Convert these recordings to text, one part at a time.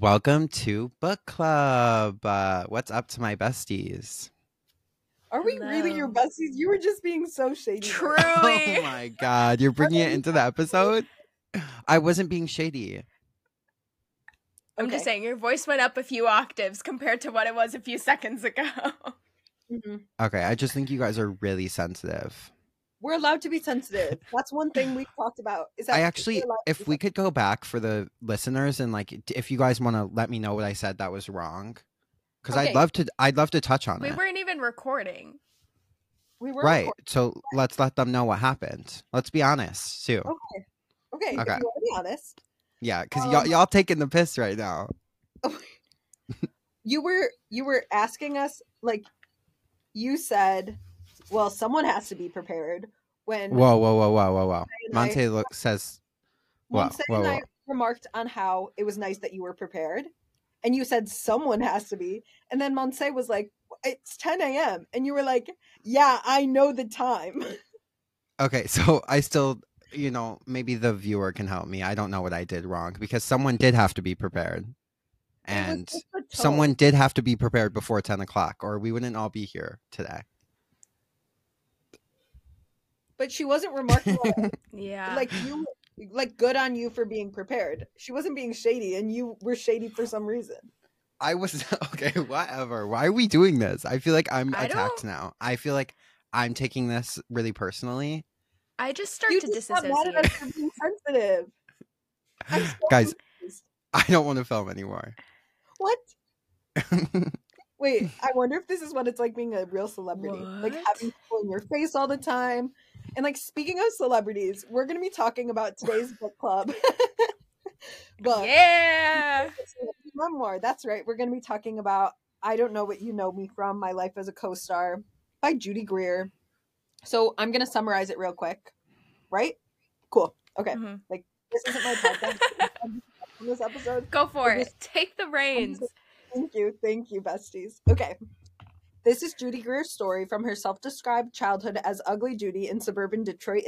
Welcome to book club. Uh, what's up to my besties? Are we really your Hello. besties? You were just being so shady. Truly. Oh my god, you're bringing it into the episode? I wasn't being shady. I'm Okay. just saying, your voice went up a few octaves compared to what it was a few seconds ago. Mhm. Okay, I just think you guys are really sensitive. We're allowed to be sensitive. That's one thing we talked about. Is that I actually, if we could go back for the listeners and like, if you guys want to let me know what I said that was wrong, because Okay. I'd love to, I'd love to touch on we it. We weren't even recording. we were Right. recording. So let's let them know what happened. Let's be honest too. Okay. Okay. Okay. If you want to be honest, Yeah, because Um, y'all y'all taking the piss right now. you were you were asking us like you said, well, someone has to be prepared when Whoa, whoa, whoa, whoa, whoa, whoa. I- Monse look says, whoa, whoa, and whoa. I remarked on how it was nice that you were prepared, and you said someone has to be, and then Monse was like, "It's 10 a.m." and you were like, "Yeah, I know the time." Okay, so I still, you know, maybe the viewer can help me. I don't know what I did wrong because someone did have to be prepared, and just the tone. someone did have to be prepared before ten o'clock, or we wouldn't all be here today. But she wasn't remarkable. Yeah. like you, like good on you for being prepared. She wasn't being shady, and you were shady for some reason. I was okay. Whatever. Why are we doing this? I feel like I'm I attacked don't- now. I feel like I'm taking this really personally, I just start you to just got mad at disassociate. us for being sensitive. So guys. confused. I don't want to film anymore. What? Wait, I wonder if this is what it's like being a real celebrity. Like having people in your face all the time. And like speaking of celebrities, we're gonna be talking about today's book club. book. Yeah. memoir. That's right. We're gonna be talking about I don't know what you know me from, My Life as a Co-Star by Judy Greer. So I'm gonna summarize it real quick. Right? Cool. Okay. Mhm. This isn't my podcast this episode. Go for it. just- Take the reins. Thank you. Thank you, besties. Okay. This is Judy Greer's story from her self described childhood as ugly Judy in suburban Detroit,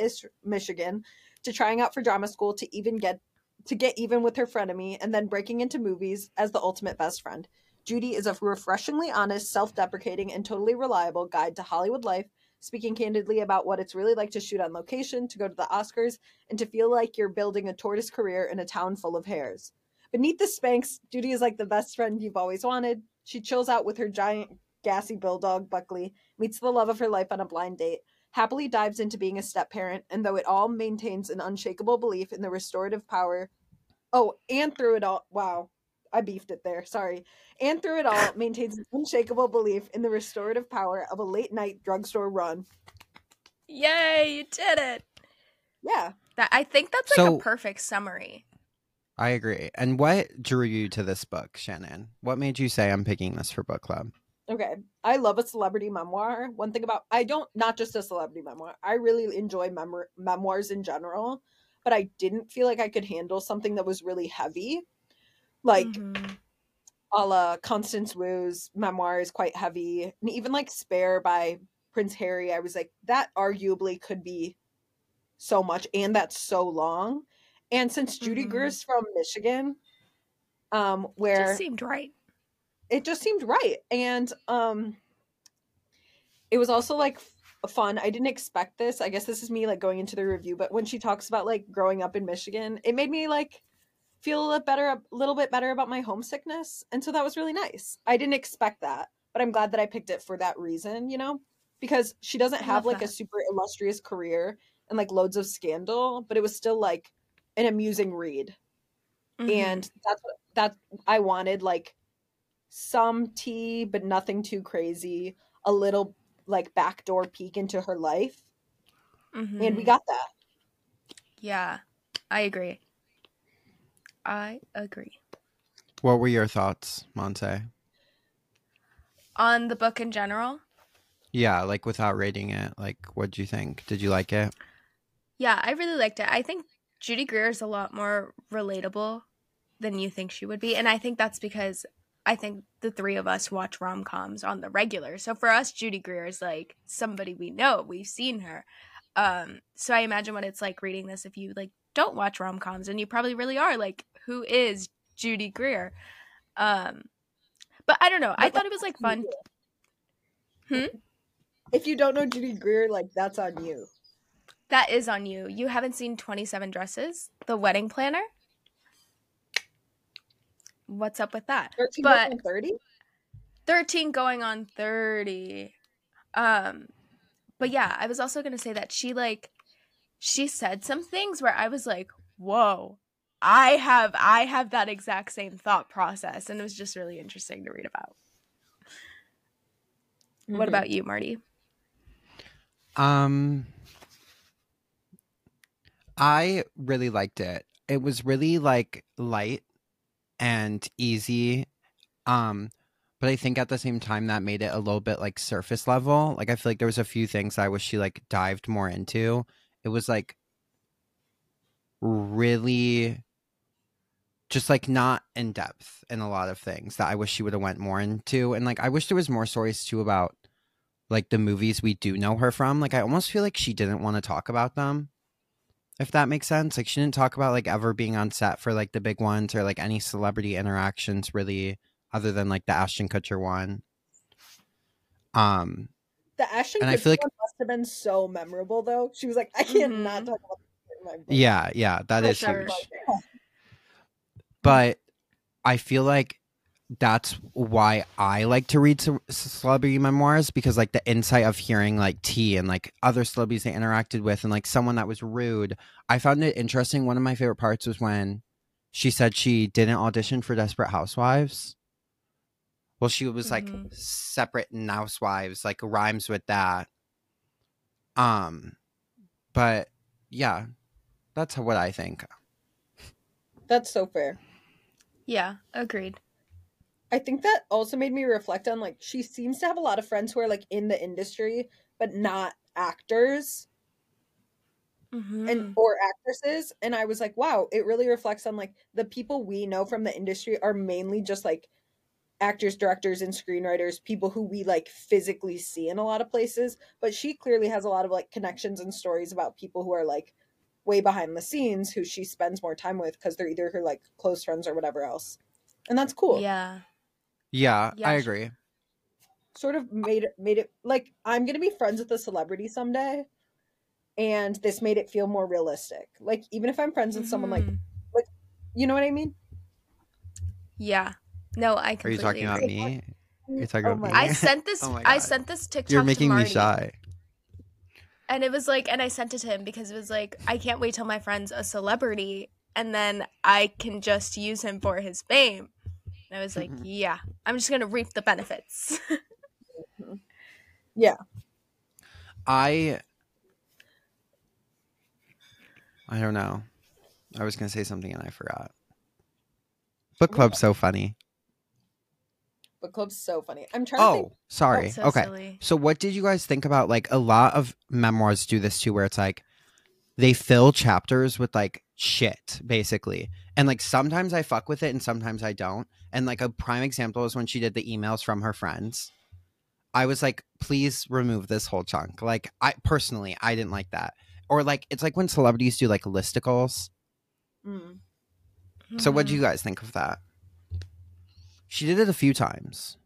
Michigan, to trying out for drama school to even get to get even with her frenemy and then breaking into movies as the ultimate best friend. Judy is a refreshingly honest, self deprecating, and totally reliable guide to Hollywood life, speaking candidly about what it's really like to shoot on location, to go to the Oscars, and to feel like you're building a tortoise career in a town full of hares. Beneath the Spanx, Judy is like the best friend you've always wanted. She chills out with her giant, gassy bulldog, Buckley, meets the love of her life on a blind date, happily dives into being a step parent, and though it all maintains an unshakable belief in the restorative power. Oh, and through it all, wow, I beefed it there, sorry. And through it all, maintains an unshakable belief in the restorative power of a late night drugstore run. Yay, you did it. Yeah. That I think that's like So- a perfect summary. I agree. And what drew you to this book, Shannon? What made you say I'm picking this for book club? Okay. I love a celebrity memoir. One thing about I don't not just a celebrity memoir. I really enjoy memor- memoirs in general, but I didn't feel like I could handle something that was really heavy. Like Mhm. a la Constance Wu's memoir is quite heavy. And even like Spare by Prince Harry, I was like, that arguably could be so much and that's so long. And since Judy Mhm. Greer's from Michigan, um, where just seemed right. It just seemed right and um it was also like f- fun. I didn't expect this. I guess this is me like going into the review but when she talks about like growing up in michigan it made me like feel a little better a little bit better about my homesickness and so that was really nice. I didn't expect that but i'm glad that i picked it for that reason you know? Because she doesn't have like a super illustrious career and like loads of scandal but it was still like an amusing read. Mhm. and that's what that I wanted like some tea but nothing too crazy a little like backdoor peek into her life and we Mhm. got that Yeah, I agree. I agree. What were your thoughts, Monse? On the book in general, Yeah, like without rating it, like what'd you think? Did you like it? yeah, I really liked it. I think Judy Greer is a lot more relatable than you think she would be, and I think that's because I think the three of us watch rom coms on the regular. So for us, Judy Greer is like somebody we know. We've seen her. Um, so I imagine what it's like reading this if you like don't watch rom coms, and you probably really are like, who is Judy Greer? Um, but I don't know. I thought it was like fun. Hmm? If you don't know Judy Greer, like that's on you. That is on you. You haven't seen Twenty Seven Dresses, the wedding planner. What's up with that? 13 But- and 30? 13 going on 30 um but yeah i was also gonna say that she like she said some things where i was like whoa i have i have that exact same thought process and it was just really interesting to read about what Mhm. about you marty Um, I really liked it. It was really like light and easy. Um, but I think at the same time that made it a little bit like surface level. Like I feel like there was a few things I wish she like dived more into. It was like really just like not in depth in a lot of things that I wish she would have went more into. And like I wish there was more stories too about like the movies we do know her from. Like I almost feel like she didn't want to talk about them. If that makes sense. Like she didn't talk about like ever being on set for like the big ones or like any celebrity interactions really other than like the Ashton Kutcher one. Um The Ashton And I feel like- one must have been so memorable though. She was like, I can't Mhm. not talk about this in my yeah, yeah, that For is sure. huge. But I feel like that's why I like to read ce- celebrity memoirs because like the insight of hearing like T and like other celebrities they interacted with and like someone that was rude. I found it interesting. One of my favorite parts was when she said she didn't audition for Desperate Housewives. Well, she was like Mhm. separate and housewives, like rhymes with that. Um, but yeah, that's what I think. That's so fair. yeah agreed I think that also made me reflect on like she seems to have a lot of friends who are like in the industry but not actors Mhm. and or actresses and I was like wow it really reflects on like the people we know from the industry are mainly just like actors directors and screenwriters people who we like physically see in a lot of places but she clearly has a lot of like connections and stories about people who are like way behind the scenes who she spends more time with because they're either her like close friends or whatever else and that's cool yeah Yeah, Yeah, I agree. sort of made it made it like I'm gonna be friends with a celebrity someday, and this made it feel more realistic. Like even if I'm friends with someone like Mhm. you know what I mean? yeah no i Are you completely talking about me? You're talking Oh about me? i sent this Oh i sent this tiktok You're to making me shy. And it was like, and I sent it to him because it was like, I can't wait till my friend's a celebrity and then I can just use him for his fame. And I was like, Mhm. yeah, I'm just going to reap the benefits. Yeah. I I don't know. I was gonna say something and I forgot. Book club's so funny. Book club's so funny. I'm trying to think. Oh, sorry. so okay. silly. So what did you guys think about like a lot of memoirs do this too where it's like they fill chapters with like shit basically. And like sometimes I fuck with it and sometimes I don't. And like a prime example is when she did the emails from her friends. I was like please remove this whole chunk. Like I personally I didn't like that. Or like it's like when celebrities do like listicles. Mm. So what do Mhm. you guys think of that? She did it a few times.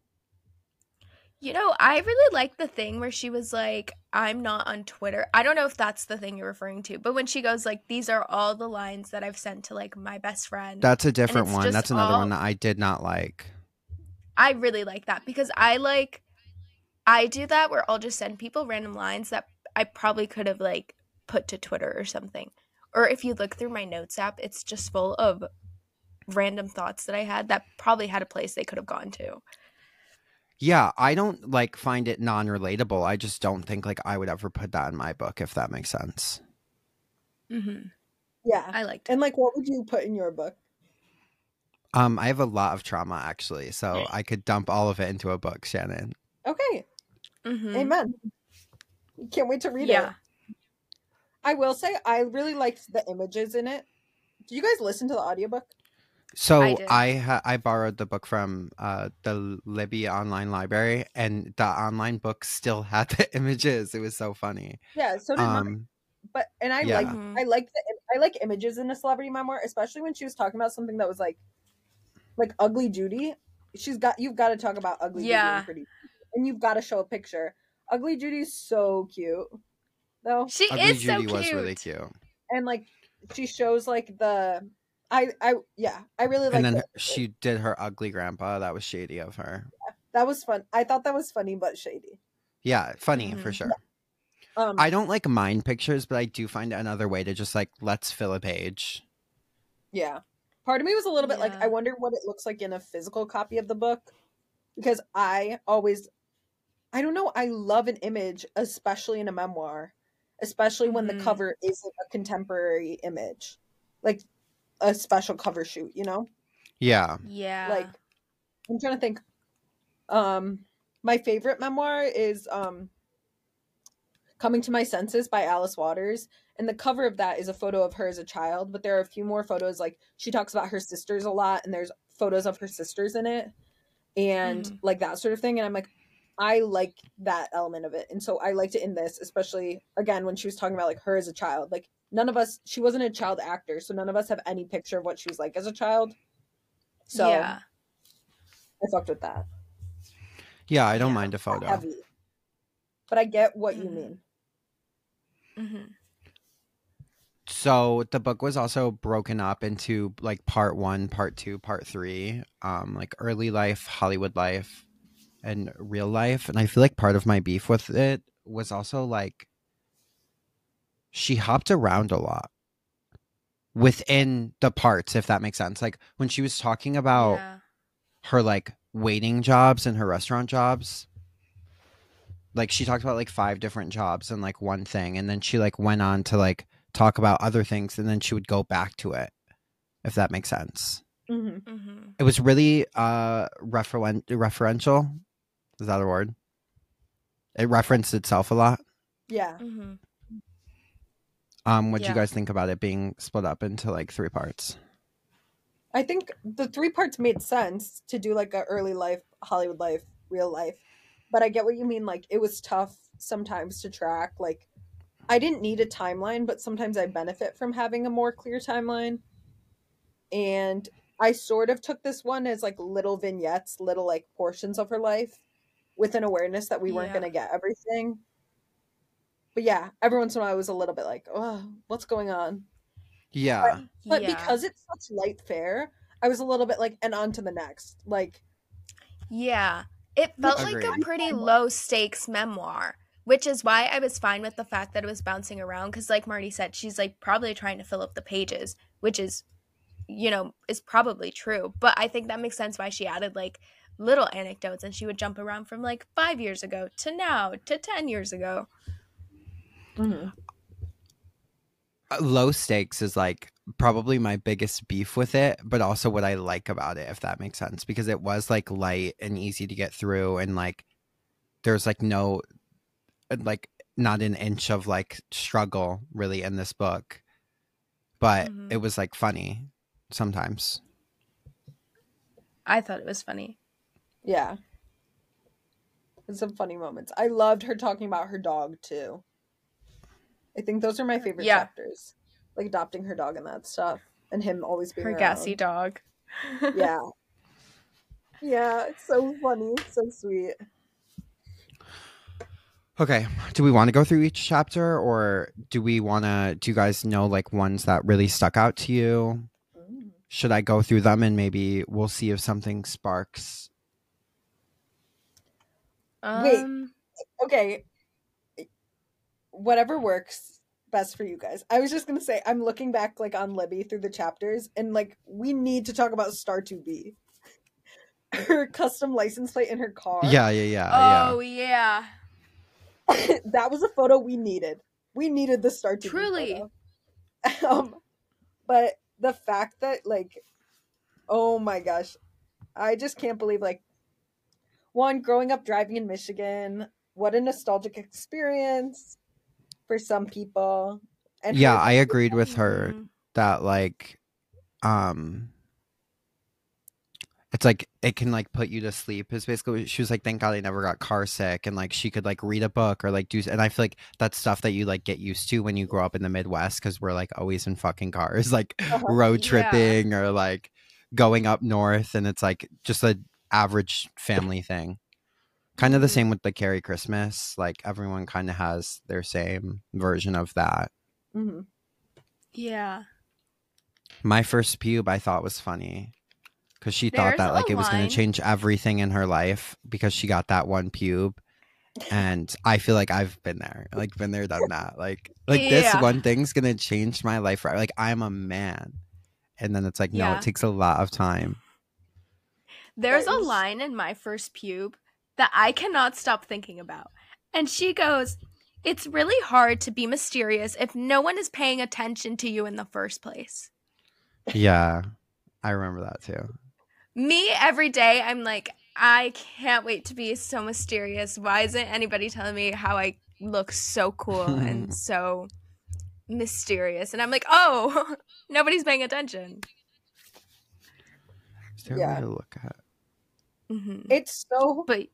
You know, I really like the thing where she was like, I'm not on Twitter. I don't know if that's the thing you're referring to, but when she goes like, these are all the lines that I've sent to like my best friend. That's a different one. That's another all- one that I did not like. I really like that because I like I do that where I'll just send people random lines that I probably could have like put to Twitter or something. Or if you look through my notes app, it's just full of random thoughts that I had that probably had a place they could have gone to. Yeah, I don't like find it non-relatable. I just don't think like I would ever put that in my book if that makes sense. Mm-hmm. Yeah. I liked it. And like what would you put in your book? Um I have a lot of trauma actually, so I could dump all of it into a book, Shannon. Okay. Mhm. Amen. Can't wait to read Yeah. it. I will say I really liked the images in it. Do you guys listen to the audiobook? So I. I ha- I borrowed the book from uh the Libby online library and the online book still had the images. It was so funny. Yeah, so did mine. Um But and I yeah. like Mhm. I like the I like images in a celebrity memoir, especially when she was talking about something that was like like Ugly Judy. She's got you've got to talk about Ugly Judy Yeah. and Pretty, and you've got to show a picture. Ugly Judy's so cute, though, She Ugly is so Judy cute. was really cute. and like she shows like the. I, I yeah I really like and then that. she did her ugly grandpa. That was shady of her. that was fun I thought that was funny but shady Yeah, funny for Mhm. sure. um I don't like mind pictures, but I do find another way to just like let's fill a page. Yeah. Part of me was a little bit like, I wonder what it looks like in a physical copy of the book. Because I always, I don't know, I love an image, especially in a memoir, especially when Mhm. the cover isn't a contemporary image, like a special cover shoot, you know? Yeah. Yeah. Like, I'm trying to think. Um, my favorite memoir is um, Coming to My Senses by Alice Waters. And the cover of that is a photo of her as a child, but there are a few more photos. Like, she talks about her sisters a lot, and there's photos of her sisters in it, and Mhm. like that sort of thing. And I'm like, I like that element of it. And so I liked it in this, especially again when she was talking about like her as a child. Like, none of us, she wasn't a child actor, so none of us have any picture of what she was like as a child. So yeah. I fucked with that. Yeah, I don't Yeah. mind a photo. heavy. But I get what you Mhm. mean. hmm So the book was also broken up into like part one, part two, part three, um, like early life, Hollywood life, and real life. And I feel like part of my beef with it was also like she hopped around a lot within the parts, if that makes sense. Like when she was talking about yeah. her like waiting jobs and her restaurant jobs like she talked about like five different jobs and like one thing and then she like went on to like talk about other things and then she would go back to it if that makes sense. Hmm hmm it was really uh referen- referential. Is that a word? It referenced itself a lot. Yeah. hmm um what do Yeah. you guys think about it being split up into like three parts I think the three parts made sense to do like a early life, Hollywood life, real life. But I get what you mean. Like it was tough sometimes to track. Like I didn't need a timeline, but sometimes I benefit from having a more clear timeline. And I sort of took this one as like little vignettes, little like portions of her life with an awareness that we weren't Yeah. going to get everything. But yeah, every once in a while I was a little bit like, oh, what's going on? yeah But yeah. because it's such light fare, I was a little bit like, and on to the next. Like, Yeah. It felt like a pretty low stakes memoir, which is why I was fine with the fact that it was bouncing around. Because, like Marty said, she's like probably trying to fill up the pages, which is, you know, is probably true. But I think that makes sense why she added like little anecdotes and she would jump around from like five years ago to now to 10 years ago. Uh, low stakes is like probably my biggest beef with it, but also what I like about it, if that makes sense, because it was like light and easy to get through, and like there's like no, uh, like not an inch of like struggle really in this book, but Mhm. it was like funny sometimes. I thought it was funny. yeah. There's some funny moments. I loved her talking about her dog too. I think those are my favorite Yeah. chapters. Like adopting her dog and that stuff. And him always being Her around. gassy dog. Yeah. Yeah, it's so funny. It's so sweet. Okay, do we want to go through each chapter, or do we want to? Do you guys know like ones that really stuck out to you? Mm. Should I go through them and maybe we'll see if something sparks Wait. Um, Okay. Whatever works best for you guys. I was just gonna say I'm looking back like on Libby through the chapters and like we need to talk about Star 2B. Her custom license plate in her car. Yeah, yeah, yeah, oh, yeah. that was a photo we needed. We needed the Star 2B Truly. photo. Um but the fact that like oh my gosh. I just can't believe like one growing up driving in Michigan, what a nostalgic experience for some people. And yeah. I agreed with her that like, um, it's like it can like put you to sleep. Is basically she was like, thank God I never got car sick, and like she could like read a book or like do. And I feel like that's stuff that you like get used to when you grow up in the Midwest because we're like always in fucking cars, like Uh-huh. road Yeah. tripping or like going up north and it's like just a average family thing. Kind of the same with the Carrie Christmas. Like everyone kind of has their same version of that. hmm Yeah. My first pube I thought was funny because she thought There's that like it was going to change everything in her life because she got that one pube. And I feel like I've been there, like been there, done that. Like, like this one thing's gonna change my life. forever. Like I'm a man, and then it's like, no, Yeah. it takes a lot of time. There's a line in my first pube that I cannot stop thinking about. And she goes, It's really hard to be mysterious if no one is paying attention to you in the first place. Yeah, I remember that too. Me, every day, I'm like, I can't wait to be so mysterious. Why isn't anybody telling me how I look so cool and so mysterious? And I'm like, Oh, nobody's paying attention. Is there a Yeah. way to look at? hmm It's so But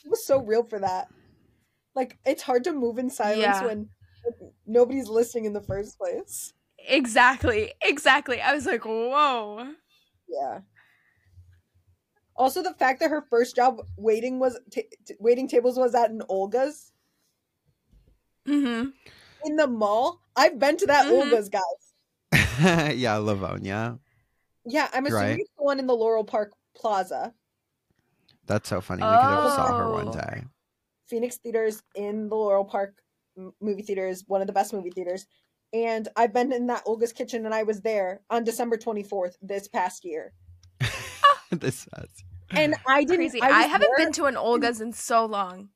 it was so real for that. Like it's hard to move in silence Yeah. when nobody's listening in the first place. exactly, exactly. I was like, Whoa. Yeah. Also, the fact that her first job waiting was t- t- waiting tables was at an Olga's hmm in the mall. I've been to that Mhm. Olga's, guys. yeah, Livonia. Yeah, I'm assuming Right. it's the one in the Laurel Park Plaza. That's so funny. We could have saw her Oh. one day. Phoenix Theaters in the Laurel Park movie theater is one of the best movie theaters. And I've been in that Olga's kitchen and I was there on December 24th this past year. this says. And I didn't Crazy. I, I, haven't there been to an Olga's in so long.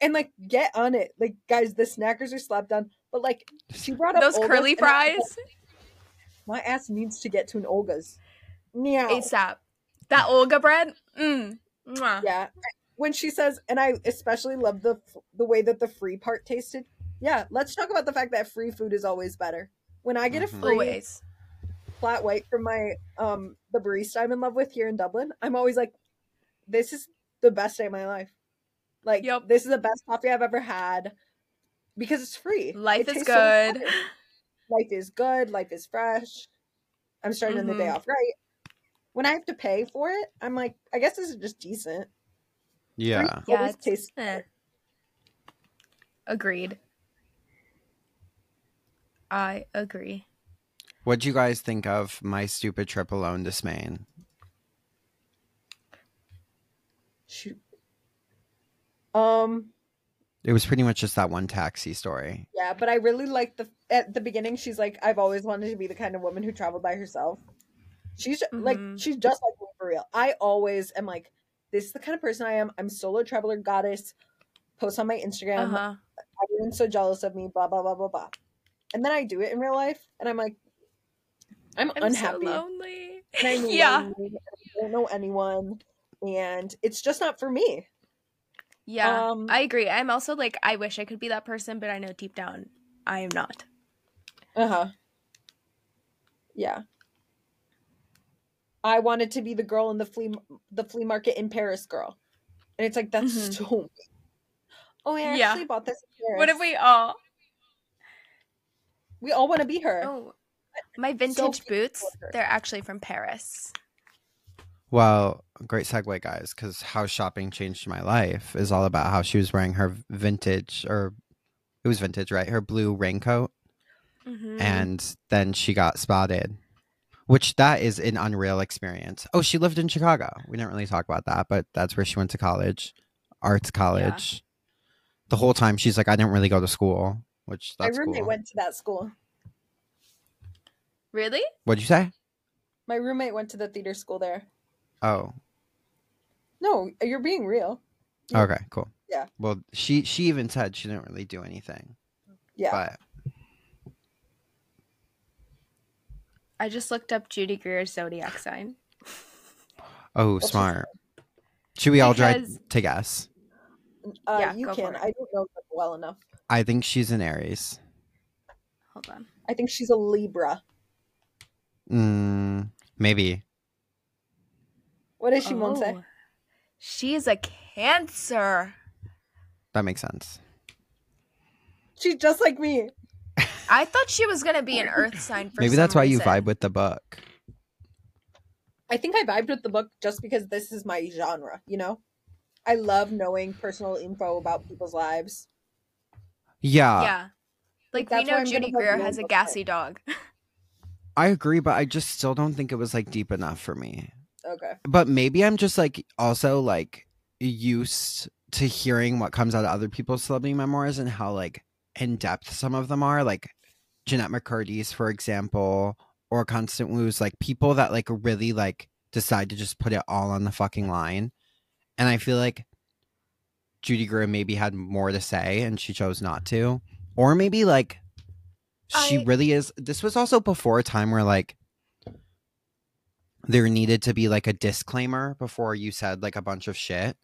and like get on it. Like guys, the snackers are slapped on. But like she brought up Those Olga's, curly and I fries, like, My ass needs to get to an Olga's. Meow. ASAP. That Olga bread, mm. Mwah. Yeah. When she says, and I especially love the the way that the free part tasted. Yeah, let's talk about the fact that free food is always better. When I get a Mhm. free Always. flat white from my um the barista I'm in love with here in Dublin, I'm always like, this is the best day of my life. Like Yep. this is the best coffee I've ever had because it's free. Life It is tastes so good. life is good. Life is fresh. I'm starting the day Mhm. off right. When I have to pay for it, I'm like, I guess this is just decent. Yeah. Yeah, it's- tastes Eh. Agreed. I agree. What'd you guys think of my stupid trip alone to Spain? Shoot. Um, It was pretty much just that one taxi story. yeah, but I really like the at the beginning. She's like, I've always wanted to be the kind of woman who traveled by herself. She's like, Mhm. she's just like me for real. I always am like, this is the kind of person I am. I'm solo traveler goddess. Post on my Instagram. Uh huh. Everyone's so jealous of me. Blah blah blah blah blah. And then I do it in real life, and I'm like, I'm, I'm unhappy. so lonely. I'm yeah. lonely, I don't know anyone, and it's just not for me. Yeah. Um, I agree. I'm also like, I wish I could be that person, but I know deep down I am not. Uh huh. Yeah. I wanted to be the girl in the flea the flea market in Paris girl, and it's like that's Mhm. so. me. Oh, I Yeah. actually bought this. In Paris. What if we all? We all want to be her. Oh, my vintage beautiful boots, they're actually from Paris. Well, great segue, guys, because how shopping changed my life is all about how she was wearing her vintage, or it was vintage, right? Her blue raincoat, Mhm. and then she got spotted, which that is an unreal experience. Oh, mm. she lived in Chicago. We didn't really talk about that, but that's where she went to college, arts college. The whole time she's like, I didn't really go to school, which My that's roommate cool. went to that school. really? What'd you say? My roommate went to the theater school there. Oh, No, you're being real. Yeah. okay, cool. Yeah. Well, she she even said she didn't really do anything, Yeah. but I just looked up Judy Greer's zodiac sign. oh, What's her smart. Should we all try Because- to guess? Uh, Yeah, you go for can. it. I don't know them well enough. I think she's an Aries. Hold on. I think she's a Libra. Mm, maybe. What does she won't say? Oh, She is a Cancer. That makes sense. She's just like me. I thought she was gonna be an Earth sign. For maybe some that's why you vibe with the book. I think I vibed with the book just because this is my genre, you know? I love knowing personal info about people's lives. Yeah, yeah. Like That's we know Judy Greer has a Book gassy dog. I agree, but I just still don't think it was like deep enough for me. Okay. But maybe I'm just like also like used to hearing what comes out of other people's celebrity memoirs and how like in depth some of them are. Like Jennette McCurdy's, for example, or Constance Wu's, like people that like really like decide to just put it all on the fucking line. And I feel like Judy Greer maybe had more to say and she chose not to. Or maybe like she I- really is this was also before a time where like there needed to be like a disclaimer before you said like a bunch of shit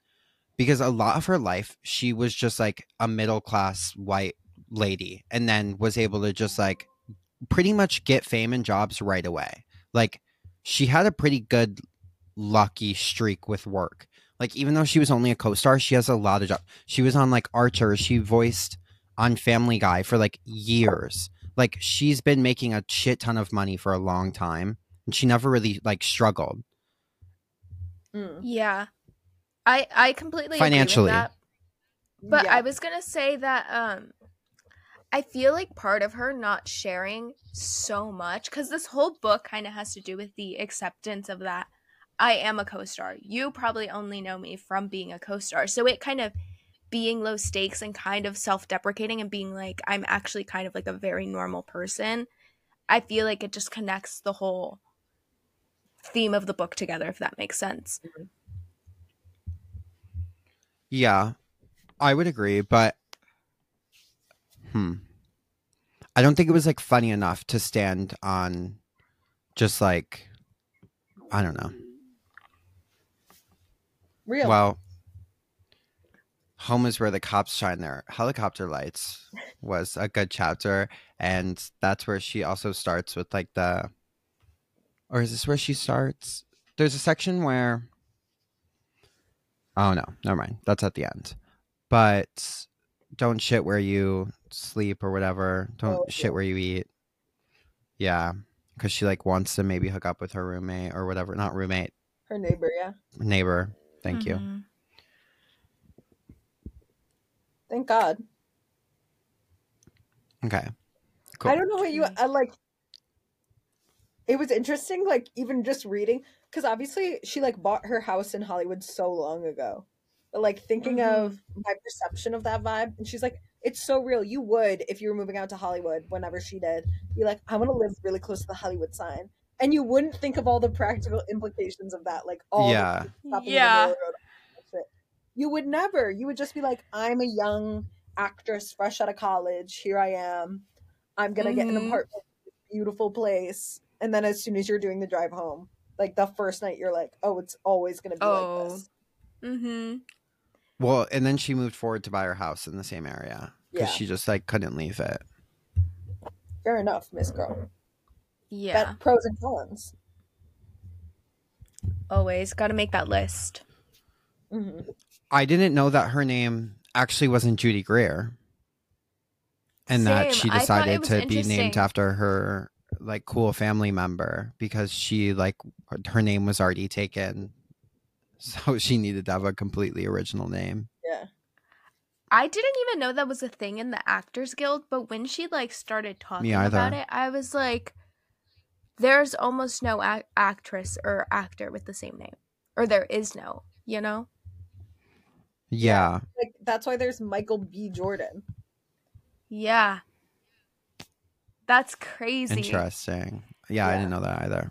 because a lot of her life she was just like a middle class white lady and then was able to just like pretty much get fame and jobs right away like she had a pretty good lucky streak with work like even though she was only a co-star she has a lot of jobs she was on like archer she voiced on family guy for like years like she's been making a shit ton of money for a long time and she never really like struggled Mm. yeah. I I completely agree with Financially. that. But Yeah. I was gonna say that um I feel like part of her not sharing so much because this whole book kind of has to do with the acceptance of that I am a co-star. You probably only know me from being a co-star. So it kind of being low stakes and kind of self-deprecating and being like I'm actually kind of like a very normal person. I feel like it just connects the whole theme of the book together if that makes sense. Mm-hmm. Yeah, I would agree, but hmm, I don't think it was like funny enough to stand on just like I don't know. Real. Well, home is where the cops shine their helicopter lights was a good chapter, and that's where she also starts with like the, or is this where she starts? There's a section where. Oh no, never mind. That's at the end. But don't shit where you sleep or whatever. Don't Oh, shit yeah. where you eat. Yeah, because she like wants to maybe hook up with her roommate or whatever. Not roommate, Her neighbor, yeah. neighbor. Thank you. Mhm. Thank God. Okay. Cool. I don't know what you I like. It was interesting, like even just reading, because obviously she like bought her house in Hollywood so long ago. But like thinking Mhm. of my perception of that vibe, and she's like, "It's so real. You would if you were moving out to Hollywood. Whenever she did, be like, I want to live really close to the Hollywood sign." And you wouldn't think of all the practical implications of that, like all yeah. the Yeah. the road, all that shit. You would never. You would just be like, I'm a young actress fresh out of college. Here I am. I'm gonna get an Mhm. apartment beautiful place. And then as soon as you're doing the drive home, like the first night you're like, Oh, it's always gonna be Oh. like this. Mhm. Well, and then she moved forward to buy her house in the same area because Yeah. she just like couldn't leave it. Fair enough, Miss Girl. Yeah. But pros and cons. Always got to make that list. hmm I didn't know that her name actually wasn't Judy Greer, and that she I thought it decided to be named after her like cool family member because she like her name was already taken, so she needed to have a completely original name. Yeah. I didn't even know that was a thing in the Actors Guild, but when she like started talking about it, I was like, "There's almost no ac- actress or actor with the same name, or there is no." You know? Yeah, Like that's why there's Michael B. Jordan. Yeah. That's crazy. interesting. Yeah, I didn't know that either.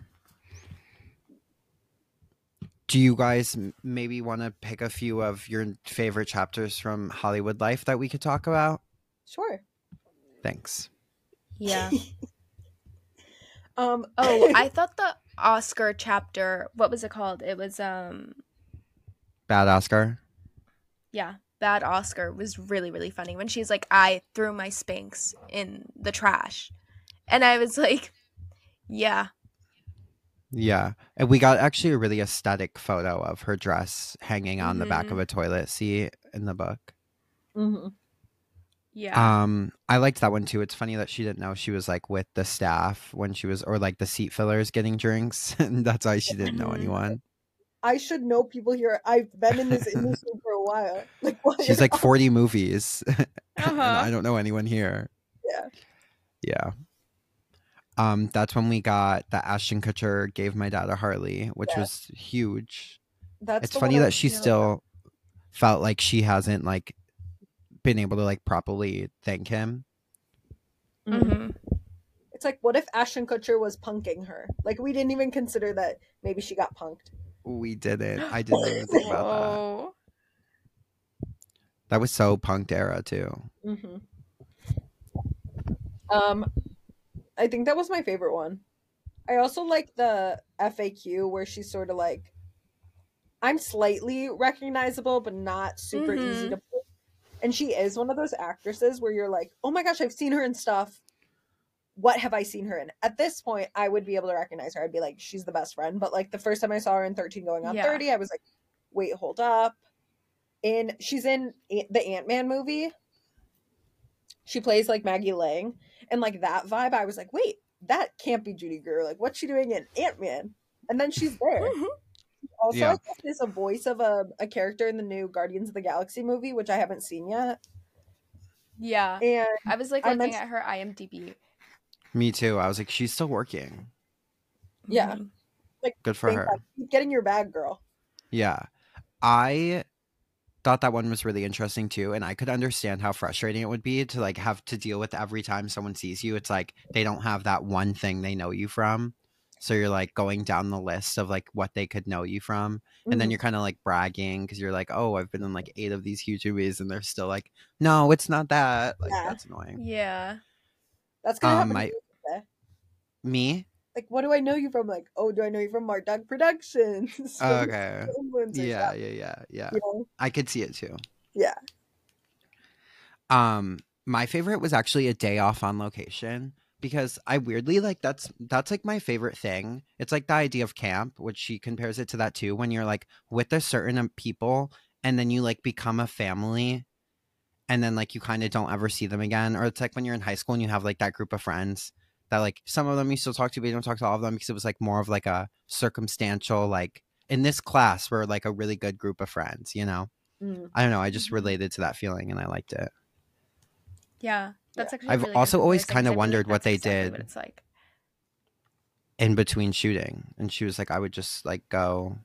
Do you guys maybe want to pick a few of your favorite chapters from Hollywood life that we could talk about? Sure. Thanks. Yeah. Um Oh, I thought the Oscar chapter. What was it called? It was um. Bad Oscar. yeah, bad Oscar was really really funny when she's like, I threw my Spanx in the trash, and I was like, yeah, Yeah. And we got actually a really aesthetic photo of her dress hanging on the back of a toilet seat in the book. mhm. Yeah. Um, I liked that one too. It's funny that she didn't know she was like with the staff when she was, or like the seat fillers getting drinks, and that's why she didn't know Mhm. anyone. I should know people here. I've been in this industry for a while. Like, She's like forty movies, Uh-huh. I don't know anyone here. Yeah. Yeah. Um, that's when we got that Ashton Kutcher gave my dad a Harley, which Yeah. was huge. That's it's funny that she thinking still felt like she hasn't like been able to like properly thank him. about. Mhm. Mhm. It's like, what if Ashton Kutcher was punking her? Like, we didn't even consider that maybe she got punked. We didn't. I didn't even think about that. That was so punked era too. hmm Um, I think that was my favorite one. I also like the FAQ where she's sort of like, I'm slightly recognizable, but not super easy Mhm. to. Put. And she is one of those actresses where you're like, oh my gosh, I've seen her in stuff. What have I seen her in? At this point, I would be able to recognize her. I'd be like, she's the best friend. But like the first time I saw her in 13 Going on Yeah. 30, I was like, wait, hold up. And she's in the Ant Man movie. She plays like Maggie Lang. And like that vibe, I was like, wait, that can't be Judy Greer. Like, what's she doing in Ant Man? And then she's there. Mhm. Also, Yeah. I think there's a voice of a, a character in the new Guardians of the Galaxy movie, which I haven't seen yet. Yeah. And I was like I looking meant- at her IMDb. Me too. I was like, she's still working. Yeah. Mhm. Good for her. God. keep getting your bag, girl. Yeah. I thought that one was really interesting too. And I could understand how frustrating it would be to like have to deal with every time someone sees you. It's like they don't have that one thing they know you from. So you're like going down the list of like what they could know you from. And then Mhm. you're kind of like bragging because you're like, oh, I've been in like eight of these huge movies. And they're still like, no, it's not that. Like, Yeah. that's annoying. Yeah. that's gonna um, happen. I- to you today. Me? Like, what do I know you from? Like, oh, do I know you from Mark Dog Productions? Oh, okay. Yeah, yeah, yeah, yeah. you know? I could see it too. Yeah. Um, my favorite was actually a day off on location because I weirdly like that's that's like my favorite thing. It's like the idea of camp, which she compares it to that too. When you're like with a certain people and then you like become a family, and then like you kind of don't ever see them again. Or it's like when you're in high school and you have like that group of friends that like some of them you still talk to, but you don't talk to all of them because it was like more of like a circumstantial like in this class we're like a really good group of friends, you know. Mm. I don't know. I just Mhm. related to that feeling and I liked it. Yeah. That's actually. I've really also always kinda wondered what they exactly did. What it's like. in between shooting and she was like i would just like go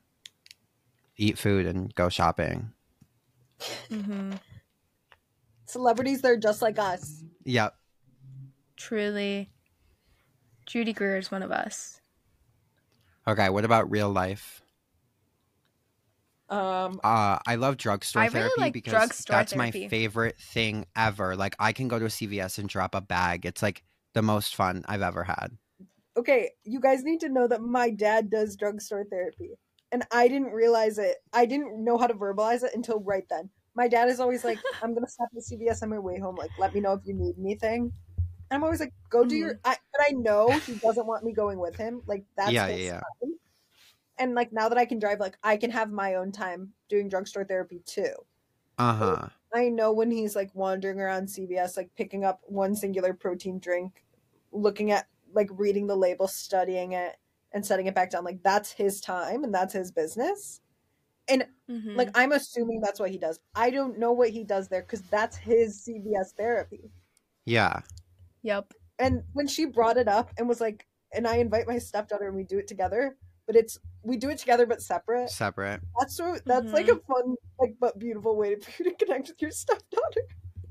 eat food and go shopping hmm Celebrities, they're just like us. yep Truly. Judy Greer is one of us. okay what about real life Um, uh i love drugstore I really therapy like because drugstore that's my favorite thing ever like i can go to a cvs and drop a bag it's like the most fun i've ever had okay, you guys need to know that my dad does drugstore therapy. And I didn't realize it. I didn't know how to verbalize it until right then. My dad is always like, I'm going to stop at CVS on my way home. Like, let me know if you need anything. And I'm always like, go do your. I, but I know he doesn't want me going with him. Like, that's Yeah, yeah, yeah. And like, now that I can drive, like, I can have my own time doing drugstore therapy too. uh-huh I know when he's like wandering around CVS, like picking up one singular protein drink, looking at like reading the label, studying it, and setting it back down. Like that's his time and that's his business. And Mhm. like I'm assuming that's what he does. I don't know what he does there because that's his CVS therapy. yeah Yep. And when she brought it up and was like, and I invite my stepdaughter and we do it together, but it's we do it together but separate. separate That's so that's like a fun like but beautiful way for you to connect with your stepdaughter.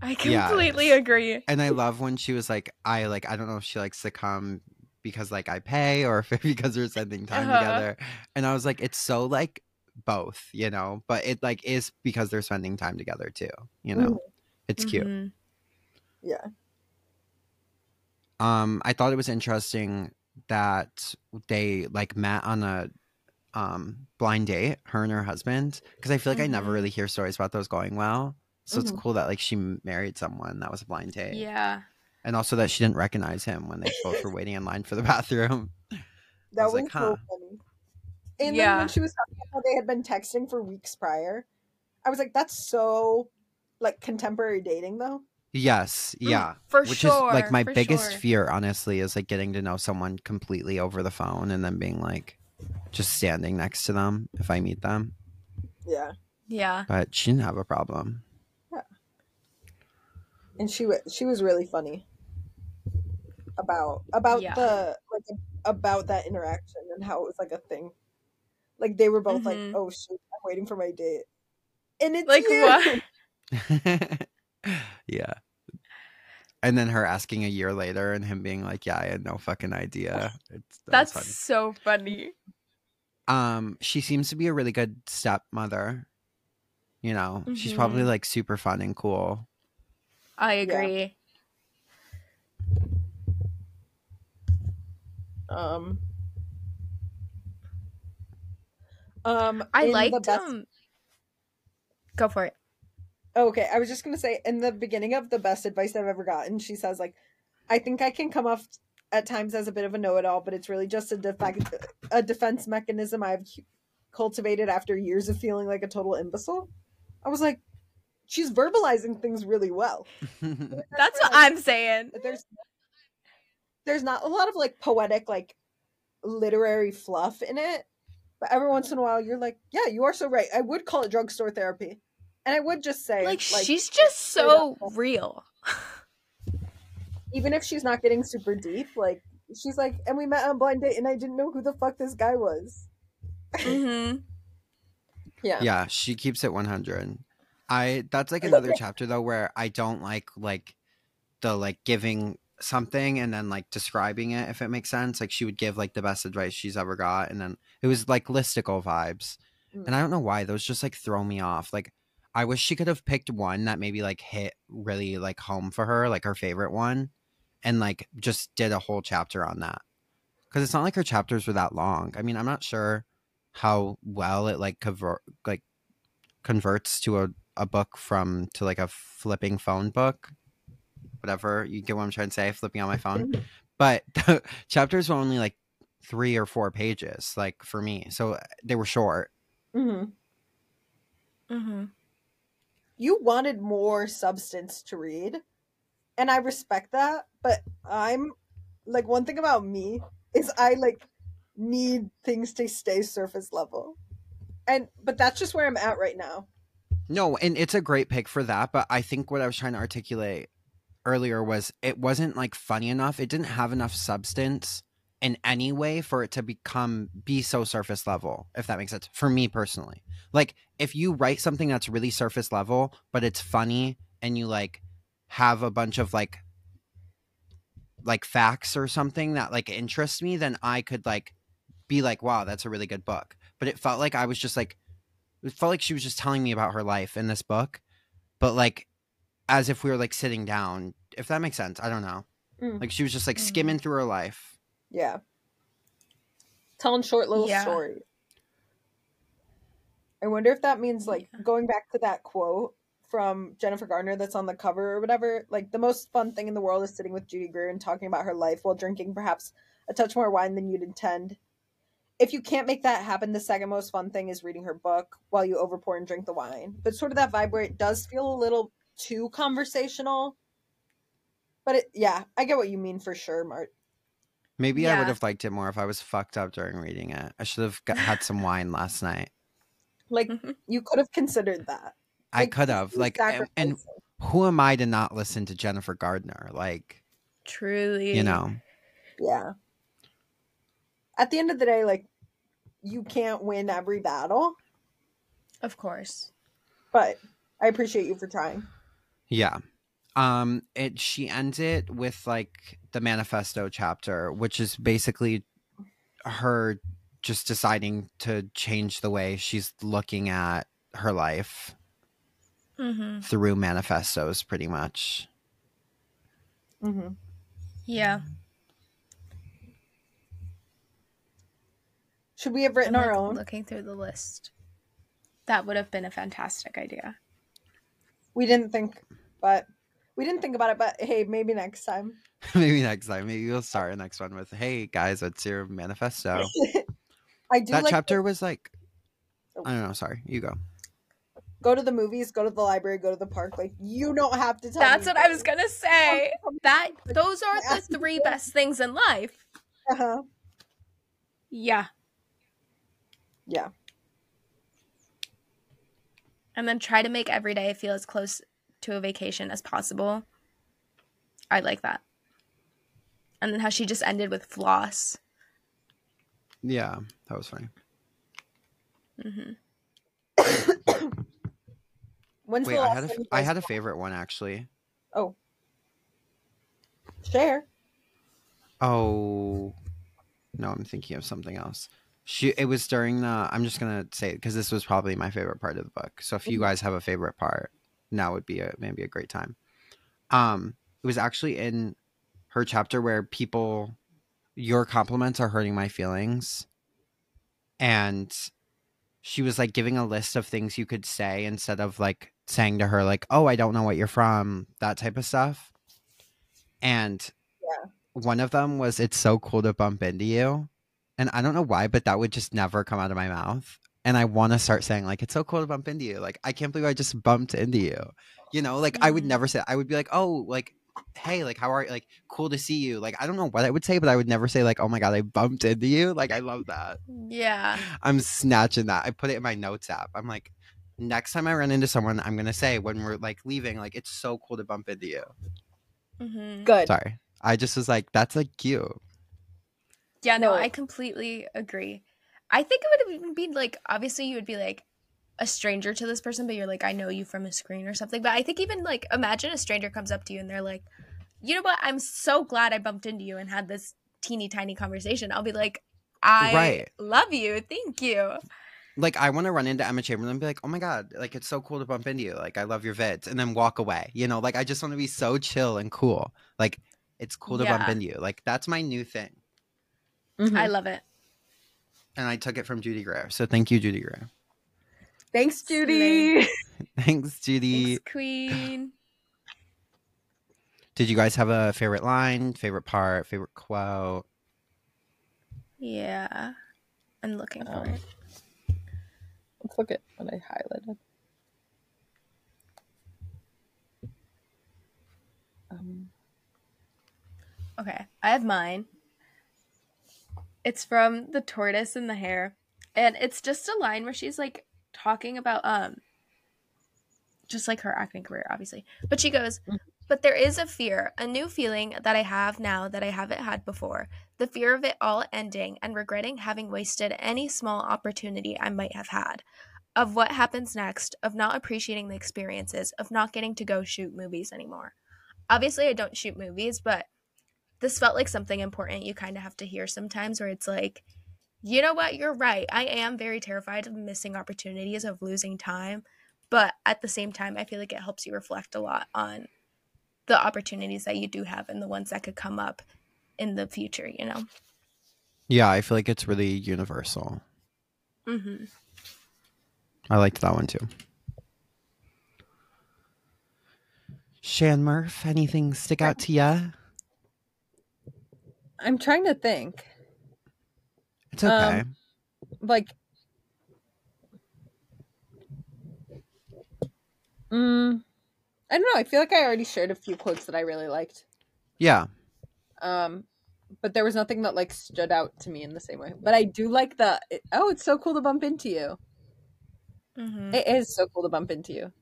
I Yeah. completely agree. and i love when she was like i like i don't know if she likes to come because like i pay or if because we're spending time Uh-huh. together and i was like it's so like both you know but it like is because they're spending time together too you know it's cute Mhm. Yeah. Um i thought it was interesting that they like met on a um blind date her and her husband because i feel like i never really hear stories about those going well so it's Mhm. cool that like she married someone that was a blind date Yeah. and also that she didn't recognize him when they both were waiting in line for the bathroom That was was, like, so huh. funny. And then when she was talking about how they had been texting for weeks prior, I was like, that's so like contemporary dating though. Yes, yeah. for Which sure. is like my biggest sure. fear, honestly, is like getting to know someone completely over the phone and then being like just standing next to them if I meet them. Yeah, Yeah. But she didn't have a problem. Yeah. And she was she was really funny about about Yeah. the like about that interaction and how it was like a thing. Like they were both Mhm. like, "Oh shit, I'm waiting for my date," and it's Like you. what? yeah. And then her asking a year later and him being like, "Yeah, I had no fucking idea." It's, that was That's so funny. funny. Um, she seems to be a really good stepmother. You know, she's probably Mhm. like super fun and cool. I agree. Um. Um, I liked best- um Go for it. Okay, I was just gonna say in the beginning of the best advice I've ever gotten, she says like, "I think I can come off at times as a bit of a know-it-all, but it's really just a defense a defense mechanism I've cultivated after years of feeling like a total imbecile." I was like, "She's verbalizing things really well." That's where, what like, I'm saying. there's there's not a lot of like poetic like literary fluff in it but every once in a while you're like yeah you are so right i would call it drugstore therapy and i would just say Like, she's just so real. even if she's not getting super deep like she's like and we met on blind date and i didn't know who the fuck this guy was. Hmm yeah. Yeah she keeps it 100 i that's like another chapter though where i don't like like the like giving something and then like describing it if it makes sense. Like she would give like the best advice she's ever got and then it was like listicle vibes. Mm. and i don't know why those just like throw me off. Like i wish she could have picked one that maybe like hit really like home for her like her favorite one and like just did a whole chapter on that. Because it's not like her chapters were that long. I mean i'm not sure how well it like convert like converts to a, a book from to like a flipping phone book. Whatever you get what i'm trying to say flipping on my phone. But the chapters were only like three or four pages like for me so they were short. Hmm hmm you wanted more substance to read and i respect that but i'm like one thing about me is i like need things to stay surface level and but that's just where i'm at right now No, and it's a great pick for that, but I think what I was trying to articulate earlier was it wasn't like funny enough. It didn't have enough substance in any way for it to become be so surface level, if that makes sense. For me personally. Like if you write something that's really surface level, but it's funny and you like have a bunch of like like facts or something that like interests me, then I could like be like, wow, that's a really good book. But it felt like I was just like it felt like she was just telling me about her life in this book, but like as if we were like sitting down. If that makes sense, I don't know. Mm. Like she was just like Mhm. skimming through her life. Yeah telling short little Yeah. stories i wonder if that means like Yeah. going back to that quote from jennifer gardner that's on the cover or whatever like the most fun thing in the world is sitting with judy greer and talking about her life while drinking perhaps a touch more wine than you'd intend if you can't make that happen, the second most fun thing is reading her book while you overpour and drink the wine. But sort of that vibe where it does feel a little too conversational. But it, yeah, I get what you mean for sure, Mart. Maybe I would have liked it more if I was fucked up during reading it. I should have got, had some wine last night. Like Mhm. you could have considered that. I could have. Like, and, and who am I to not listen to Jennifer Gardner? Like, Truly. you know, yeah. At the end of the day, like you can't win every battle, Of course. but I appreciate you for trying. yeah. Um, it she ends it with like the manifesto chapter, which is basically her just deciding to change the way she's looking at her life hmm through manifestos, pretty much. mm-hmm. Yeah. Should we have written I'm, our like, own? Looking through the list. That would have been a fantastic idea. We didn't think, but we didn't think about it. But hey, maybe next time. Maybe next time. Maybe we'll start a next one with, "Hey guys, what's your manifesto?" I do that like chapter was like, Oh. I don't know. Sorry, you go. go to the movies, go to the library, go to the park. Like you don't have to tell That's me what I was gonna say. That those are the three best things in life. Uh-huh. Yeah. Yeah. And then try to make every day feel as close to a vacation as possible. I like that. And then how she just ended with floss. Yeah, that was funny. hmm When's Wait, the I last had a time I had a favorite one actually. Oh. Share. Oh, no, I'm thinking of something else. She. It was during the. I'm just gonna say because this was probably my favorite part of the book. So if you Mhm. guys have a favorite part, now would be a maybe a great time. Um, it was actually in her chapter where people, your compliments are hurting my feelings, and she was like giving a list of things you could say instead of like saying to her like, "Oh, I don't know what you're from," that type of stuff. And yeah. one of them was it's so cool to bump into you and i don't know why but that would just never come out of my mouth and i want to start saying like it's so cool to bump into you. Like i can't believe i just bumped into you. You know like i would Mhm. never say i would be like oh like hey like how are you like cool to see you. Like i don't know what i would say but i would never say like oh my god i bumped into you. Like i love that. Yeah. i'm snatching that. I put it in my notes app. I'm like next time i run into someone i'm gonna say when we're like leaving like it's so cool to bump into you. Hmm Good. sorry. I just was like that's like cute Yeah, no, No. I completely agree. I think it would even be like obviously you would be like a stranger to this person, but you're like, I know you from a screen or something. But I think even like imagine a stranger comes up to you and they're like, you know what, I'm so glad I bumped into you and had this teeny tiny conversation. I'll be like, I Right. love you. Thank you. like I want to run into Emma Chamberlain and be like, "Oh my god, like it's so cool to bump into you. Like I love your vids," and then walk away. You know, like I just want to be so chill and cool. Like it's cool to bump into you. Like that's my new thing, Mhm. I love it. And I took it from Judy Greer. So thank you, Judy Greer. Thanks, Judy. Thanks, Judy. Thanks, Queen. Did you guys have a favorite line, favorite part, favorite quote? Yeah. I'm looking for Um, it. Let's look at what I highlighted. Um, Okay, I have mine. It's from The Tortoise and the Hare. And it's just a line where she's like talking about um just like her acting career, obviously. But she goes, But there is a fear, a new feeling that I have now that I haven't had before. The fear of it all ending and regretting having wasted any small opportunity I might have had. Of what happens next, of not appreciating the experiences, of not getting to go shoot movies anymore. Obviously, I don't shoot movies, but this felt like something important you kind of have to hear sometimes where it's like you know what you're right i am very terrified of missing opportunities of losing time but at the same time i feel like it helps you reflect a lot on the opportunities that you do have and the ones that could come up in the future you know Yeah, I feel like it's really universal. mm-hmm. I liked that one too. Shan Murph, anything stick out to ya? I'm trying to think. It's okay. Um, Like, mm, I don't know. I feel like I already shared a few quotes that I really liked. yeah. Um, but there was nothing that like stood out to me in the same way. But I do like the oh, it's so cool to bump into you. Mm-hmm. It is so cool to bump into you.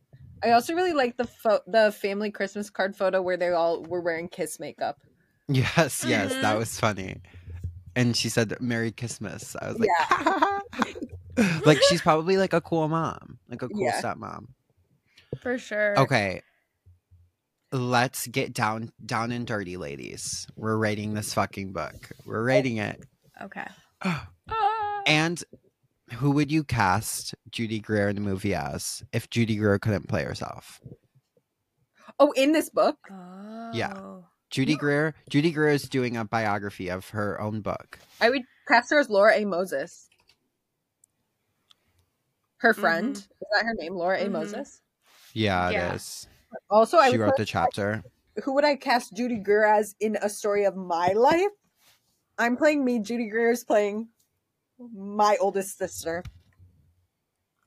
I also really like the pho- the family Christmas card photo where they all were wearing kiss makeup. Yes, yes, that Mhm. was funny. And she said Merry Christmas. I was like, like she's probably like a cool mom, like a cool Yeah. stepmom. for sure Okay. Let's get down down and dirty, ladies. We're rating this fucking book. We're rating it. okay Ah. And who would you cast Judy Greer in the movie as if Judy Greer couldn't play herself? Oh, in this book, oh Judy Greer, Judy Greer is doing a biography of her own book. I would cast her as Laura A. Moses. Her friend is that her name, Laura A. Mhm. Moses? Yeah, Yeah. it is. Also, I She would wrote the chapter. who would I cast Judy Greer as in a story of my life? I'm playing me. Judy Greer is playing my oldest sister.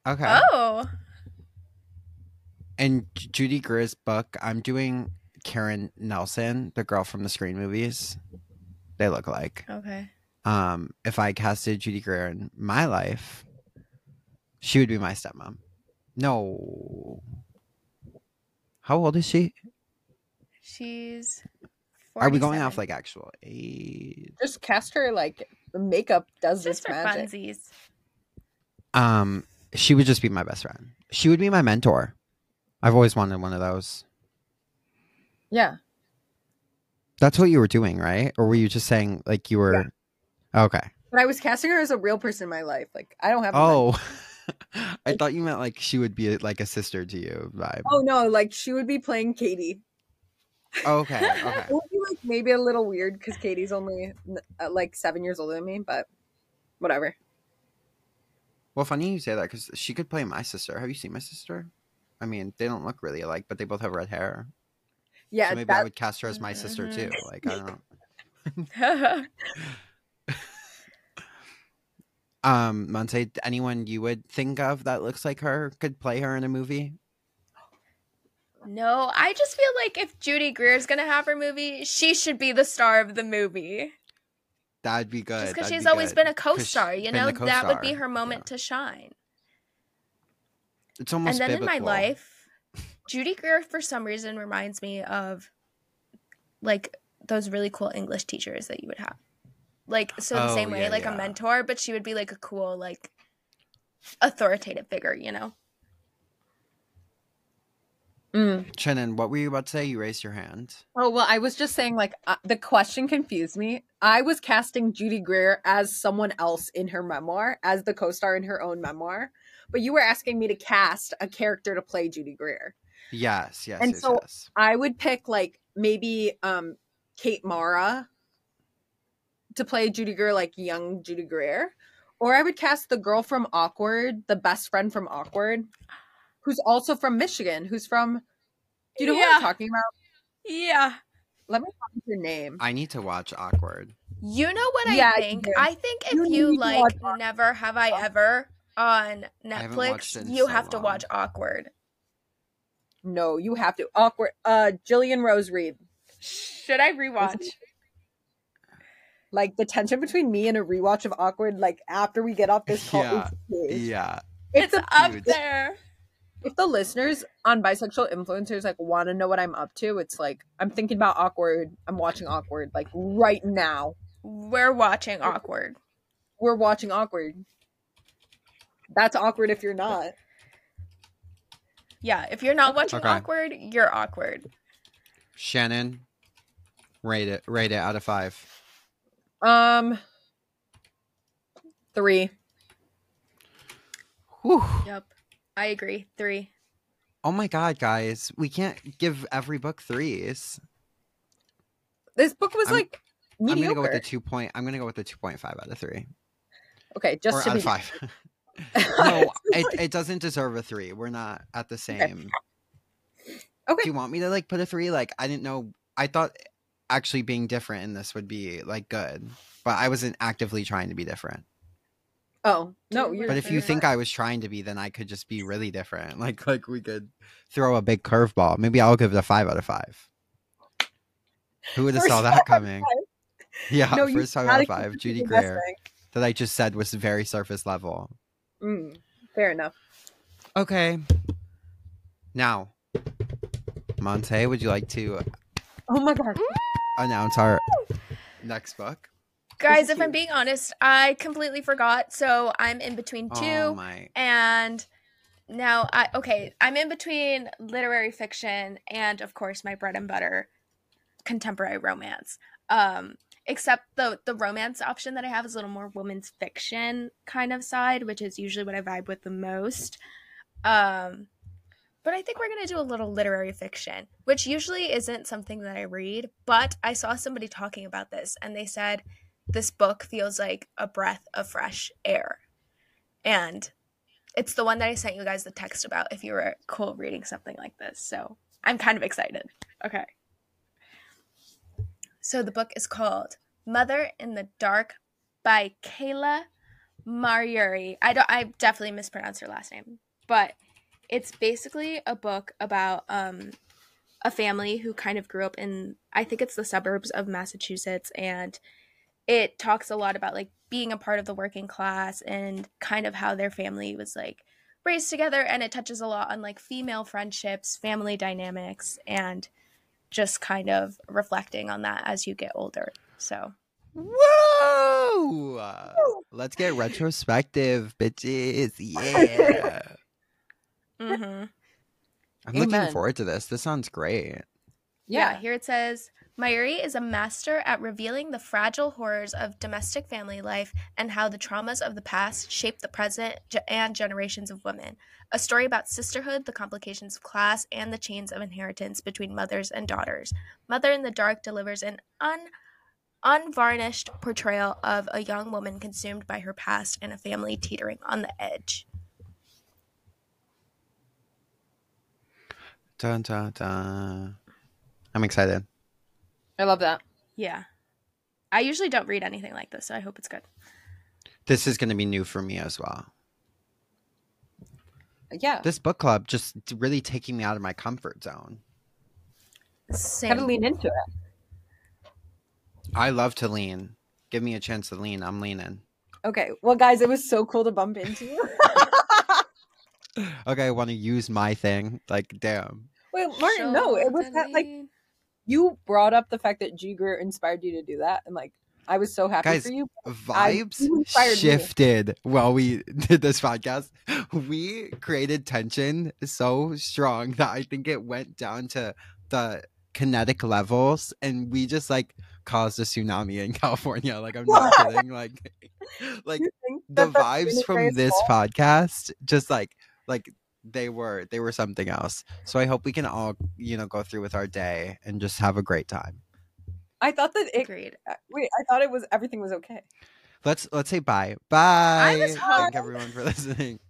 Okay. oh And Judy Greer's book, I'm doing Karen Nelson, the girl from the Scream movies. They look like. Okay. Um, if I casted Judy Greer in my life, she would be my stepmom. No. How old is she? She's. Are we going off like actual age? Just cast her like the makeup does just this for magic. funsies? Um, she would just be my best friend. She would be my mentor. I've always wanted one of those. Yeah. That's what you were doing, right? Or were you just saying like you were? Okay. But I was casting her as a real person in my life. Like I don't have. Oh, I thought you meant like she would be like a sister to you. Vibe. Oh no, like she would be playing Katie. Okay. Okay. It would be like maybe a little weird because Katie's only uh, like seven years older than me, but whatever. Well, funny you say that because she could play my sister. Have you seen my sister? I mean, they don't look really alike, but they both have red hair. Yeah, so maybe I would cast her as my sister too. Mhm. Like I don't know. Um, Monse, anyone you would think of that looks like her could play her in a movie? no, I just feel like if Judy Greer's gonna have her movie, she should be the star of the movie. That'd be good. Just because she's be always good. been a co-star, you know, the that would be her moment Yeah. to shine. It's almost and then in my life, Judy Greer for some reason reminds me of like those really cool English teachers that you would have. Like so the Oh, same way, yeah, like yeah. a mentor, but she would be like a cool, like authoritative figure, you know? Mm. Shannon, what were you about to say? You raised your hand. Oh well, I was just saying like uh, the question confused me. I was casting Judy Greer as someone else in her memoir, as the co-star in her own memoir, but you were asking me to cast a character to play Judy Greer. Yes, yes, And yes, so- yes. I would pick like maybe um Kate Mara to play Judy Greer, like young Judy Greer, or I would cast the girl from Awkward, the best friend from Awkward, who's also from Michigan, who's from. Do you know what Yeah. I'm talking about? Yeah. Let me find her name. I need to watch Awkward. You know what Yeah, I think? do. I think if You you, like Never Have I Ever on Netflix, it you so have to watch Awkward. No, you have to. Awkward. Uh, Jillian Rose Reed. Should I rewatch? Like the tension between me and a rewatch of Awkward, like after we get off this call, Yeah. is. Yeah. It's, It's up huge- there. if the listeners on bisexual influencers like want to know what I'm up to, it's like I'm thinking about Awkward. I'm watching Awkward like right now. We're watching Awkward. We're watching Awkward. That's awkward if you're not. Yeah, if you're not watching Okay. Awkward, you're awkward. Shannon, rate it. Rate it out of five. Um, three. Whew. Yep. I agree. Three. Oh my god, guys, we can't give every book threes. This book was I'm- like I'm gonna go with the two point. I'm gonna go with the two point five out of three, okay, just or to out be of five. no, it, it doesn't deserve a three. We're not at the same. Okay. Do you want me to like put a three? Like I didn't know. I thought actually being different in this would be like good, but I wasn't actively trying to be different. Oh no, you're. But if you Fair. think I was trying to be, then I could just be really different. Like like we could throw a big curveball. Maybe I'll give it a five out of five. Who would have saw that coming? Yeah, no, first five gotta out of five. Judy the Greer that I just said was very surface level. Mm, fair enough. Okay. Now, Monse, would you like to Oh my god. announce our next book? Guys, if I'm being honest, I completely forgot. So I'm in between two. Oh my! and now I okay, I'm in between literary fiction and of course my bread and butter contemporary romance. Um except the the romance option that I have is a little more women's fiction kind of side, which is usually what I vibe with the most. Um but I think we're to do a little literary fiction, which usually isn't something that I read, but I saw somebody talking about this and they said this book feels like a breath of fresh air. And it's the one that I sent you guys the text about if you were cool reading something like this. So I'm kind of excited. Okay. So the book is called Mother in the Dark by Kayla Mariuri. I don't I definitely mispronounced her last name, but It's basically a book about um, a family who kind of grew up in, I think it's the suburbs of Massachusetts, and it talks a lot about like being a part of the working class and kind of how their family was like raised together. And it touches a lot on like female friendships, family dynamics, and just kind of reflecting on that as you get older. So Woo! Let's get retrospective, bitches. Yeah. mm-hmm. I'm looking forward to this. This sounds great. Yeah. here it says Maiuri is a master at revealing the fragile horrors of domestic family life and how the traumas of the past shape the present and generations of women. A story about sisterhood, the complications of class, and the chains of inheritance between mothers and daughters. Mother in the Dark delivers an un- unvarnished portrayal of a young woman consumed by her past and a family teetering on the edge. Dun, dun, dun. I'm excited. I love that. Yeah. I usually don't read anything like this, so I hope it's good. This is going to be new for me as well. Yeah. This book club just really taking me out of my comfort zone. Same. Gotta lean into it. I love to lean. Give me a chance to lean. I'm leaning. Okay. Well, guys, it was so cool to bump into you. Okay, I want to use my thing. Like, damn. Wait, Martin, no, it was that like you brought up the fact that G Greer inspired you to do that, and like I was so happy Guys, for you. I- Vibes you inspired me. shifted while we did this podcast. We created tension so strong that I think it went down to the kinetic levels and we just like caused a tsunami in California. Like I'm not kidding. Like like the vibes from this podcast just like like they were they were something else. So I hope we can all, you know, go through with our day and just have a great time. I thought that it. Agreed. uh, Wait, I thought it was everything was okay. Let's let's say bye. Bye. was Thank hoping- everyone for listening.